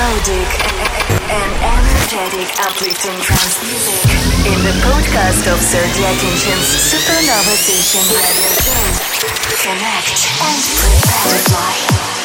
melodic and energetic uplifting trance music in the podcast of Zodiac Ancient's Supernova Station radio show. Connect and prepare to fly.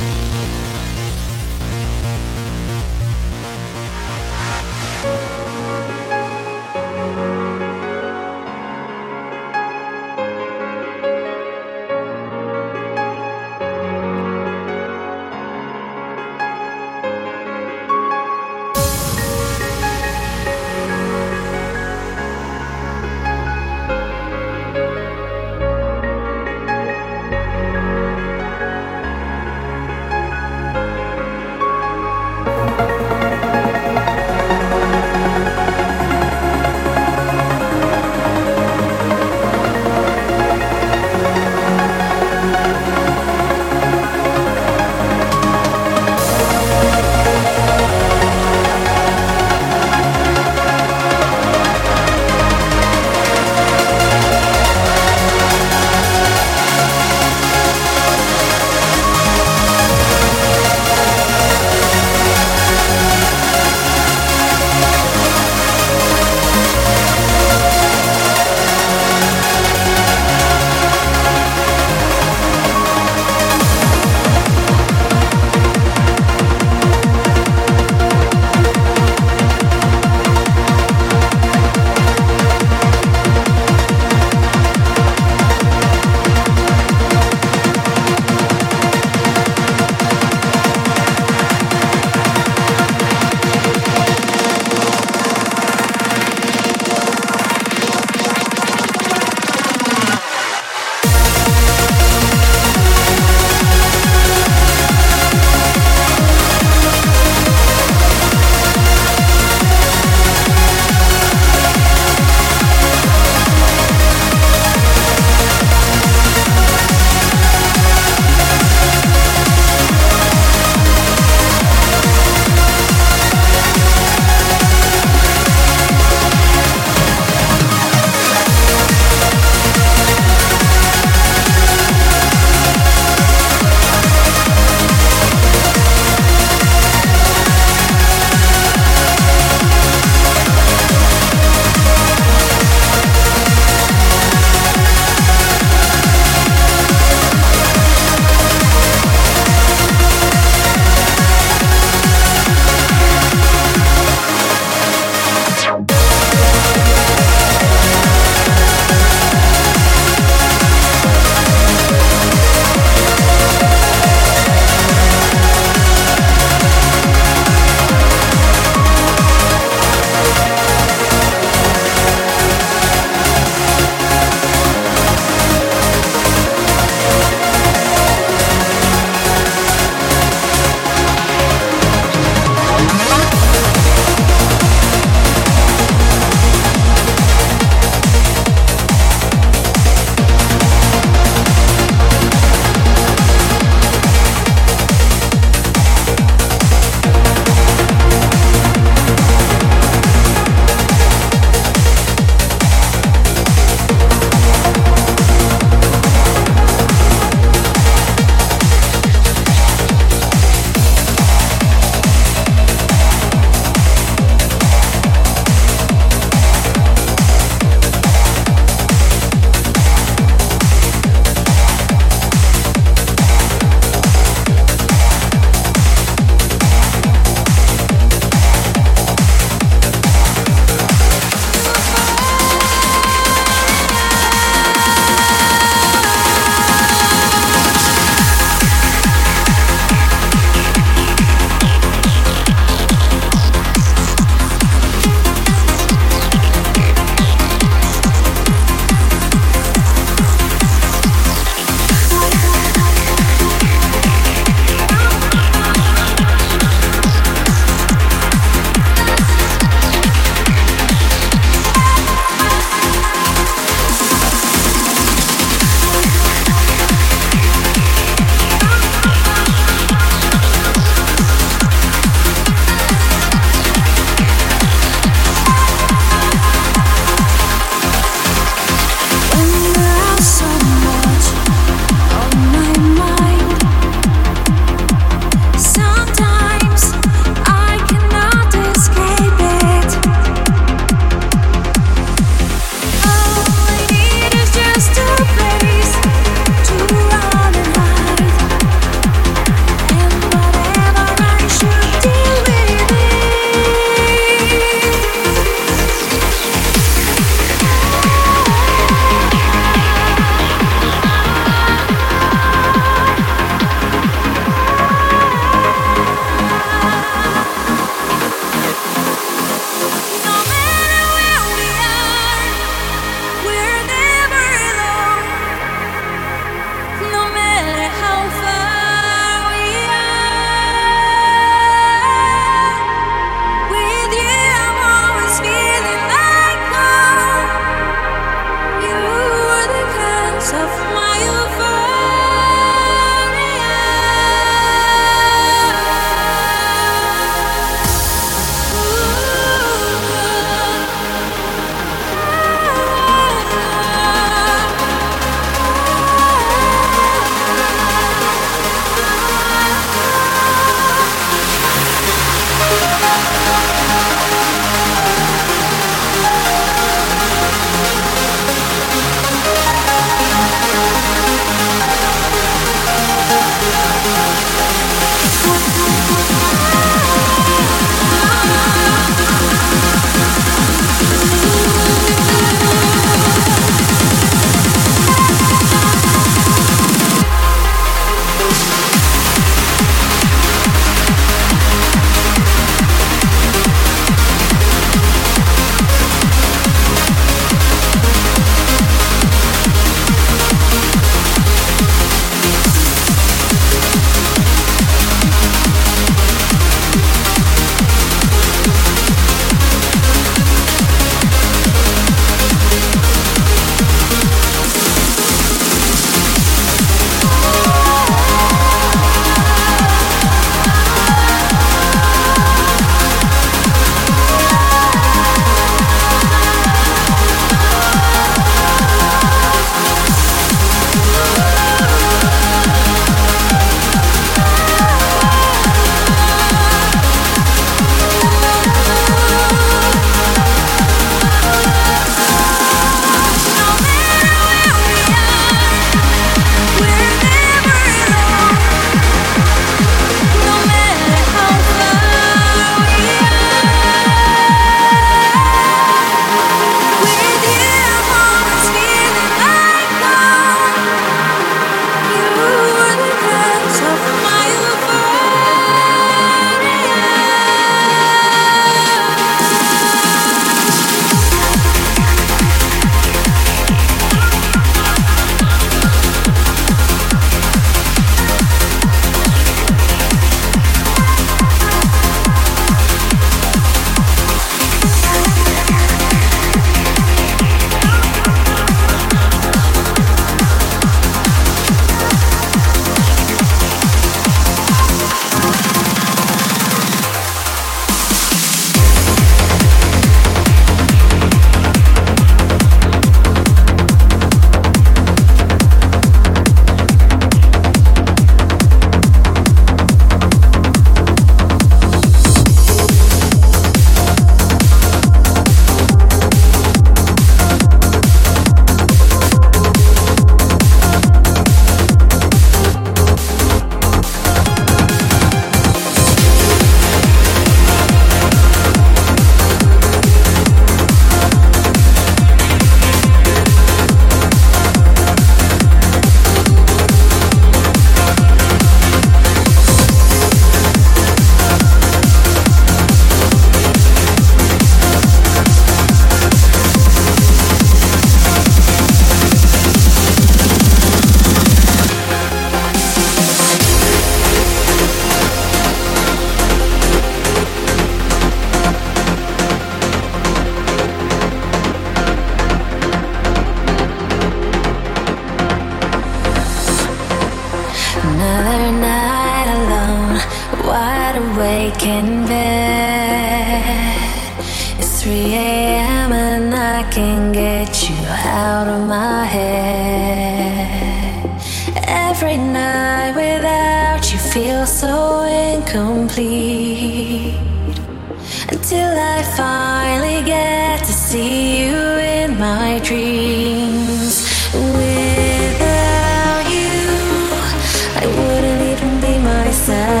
said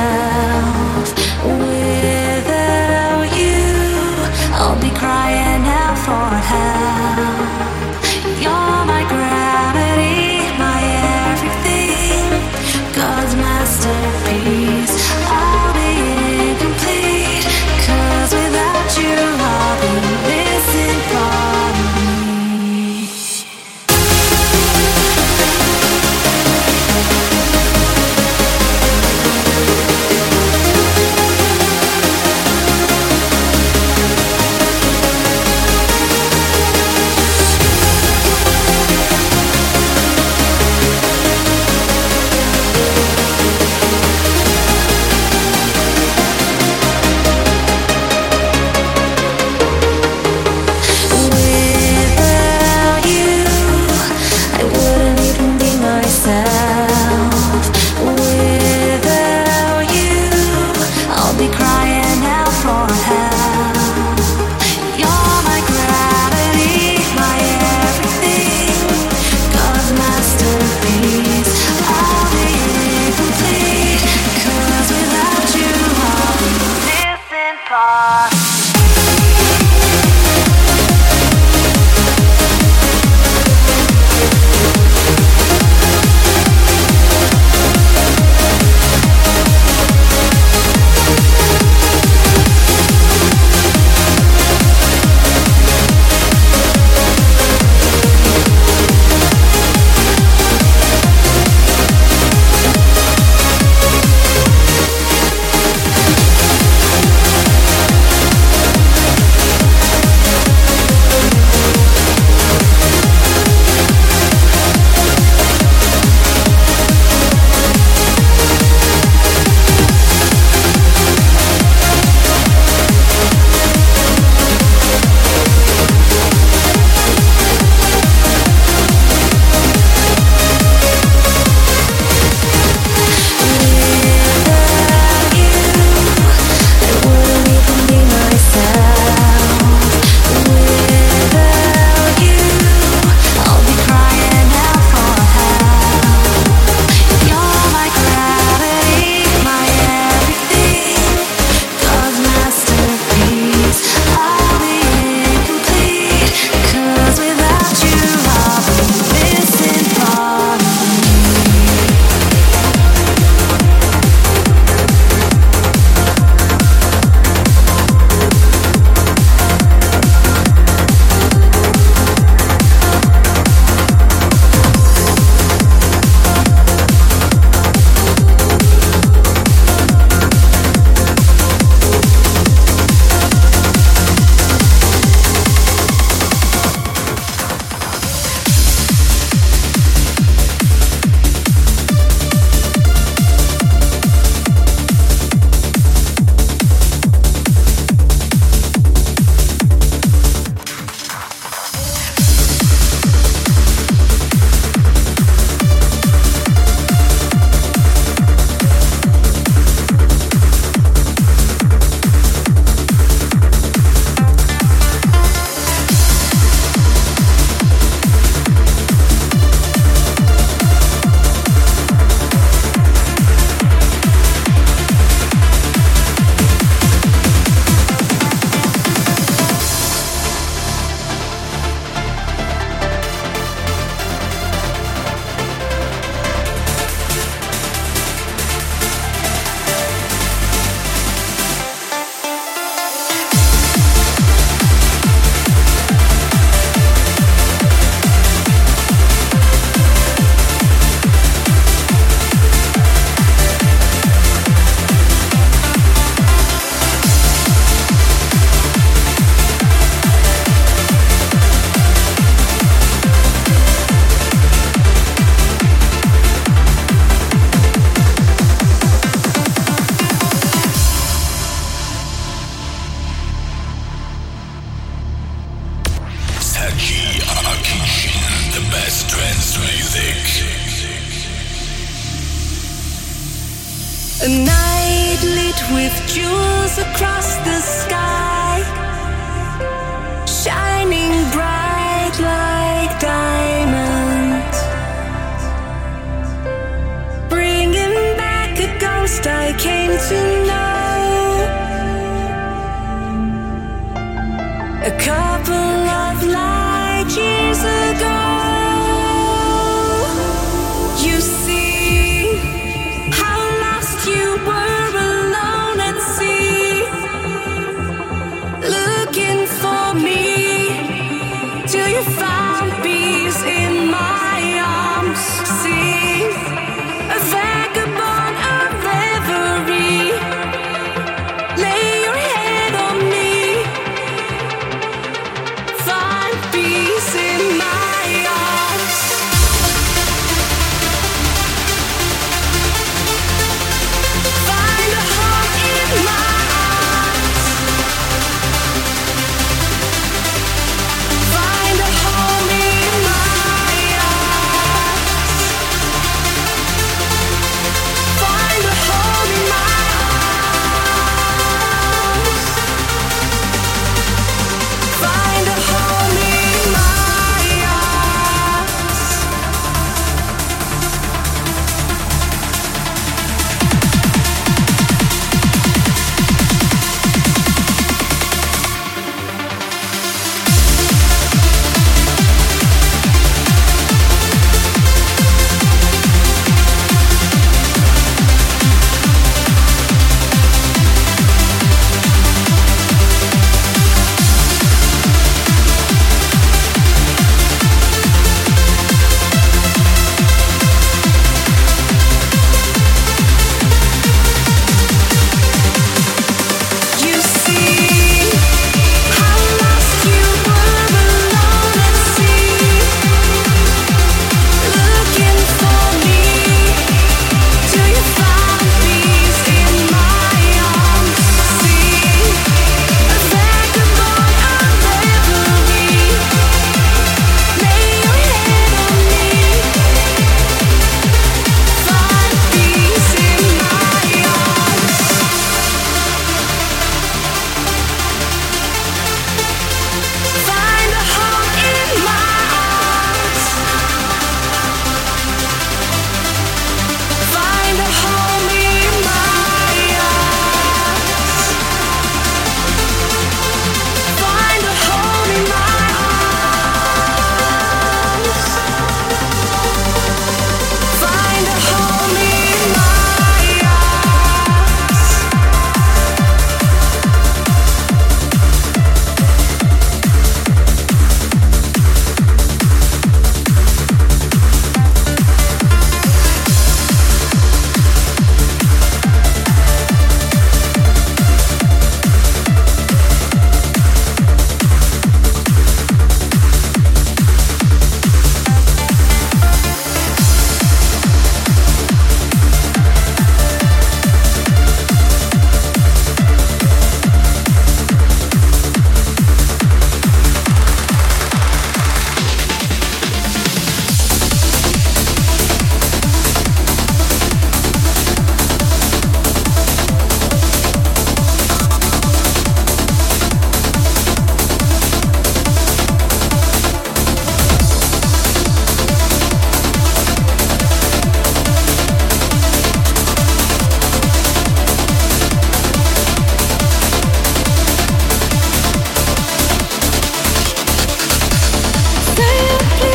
say it, please.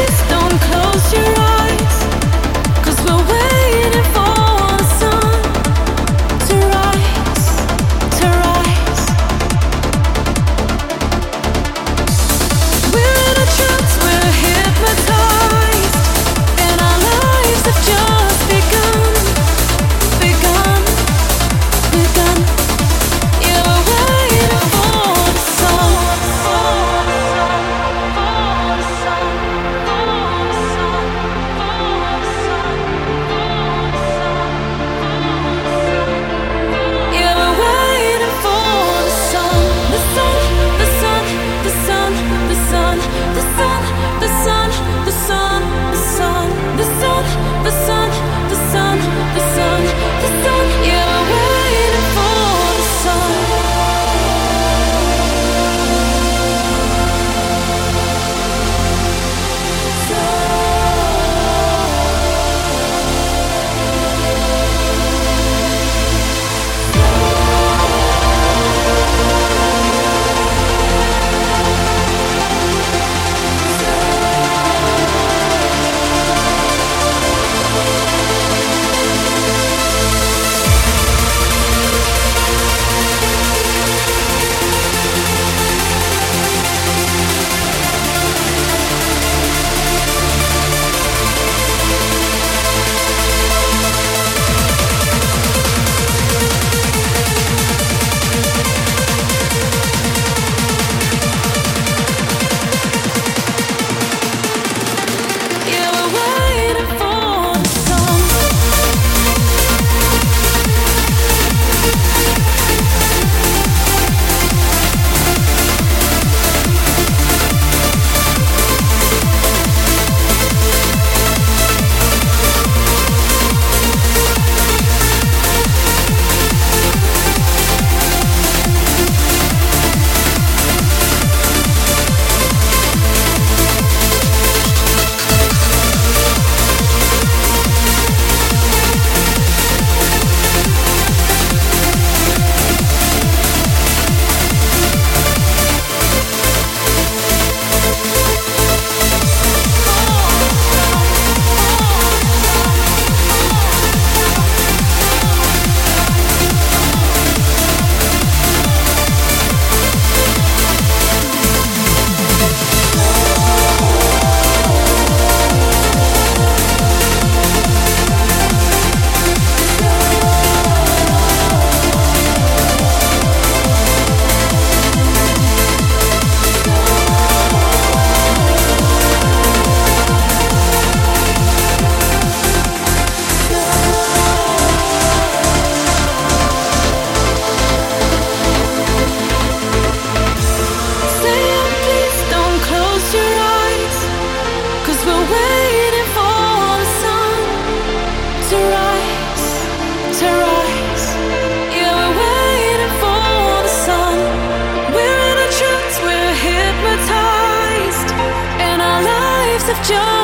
with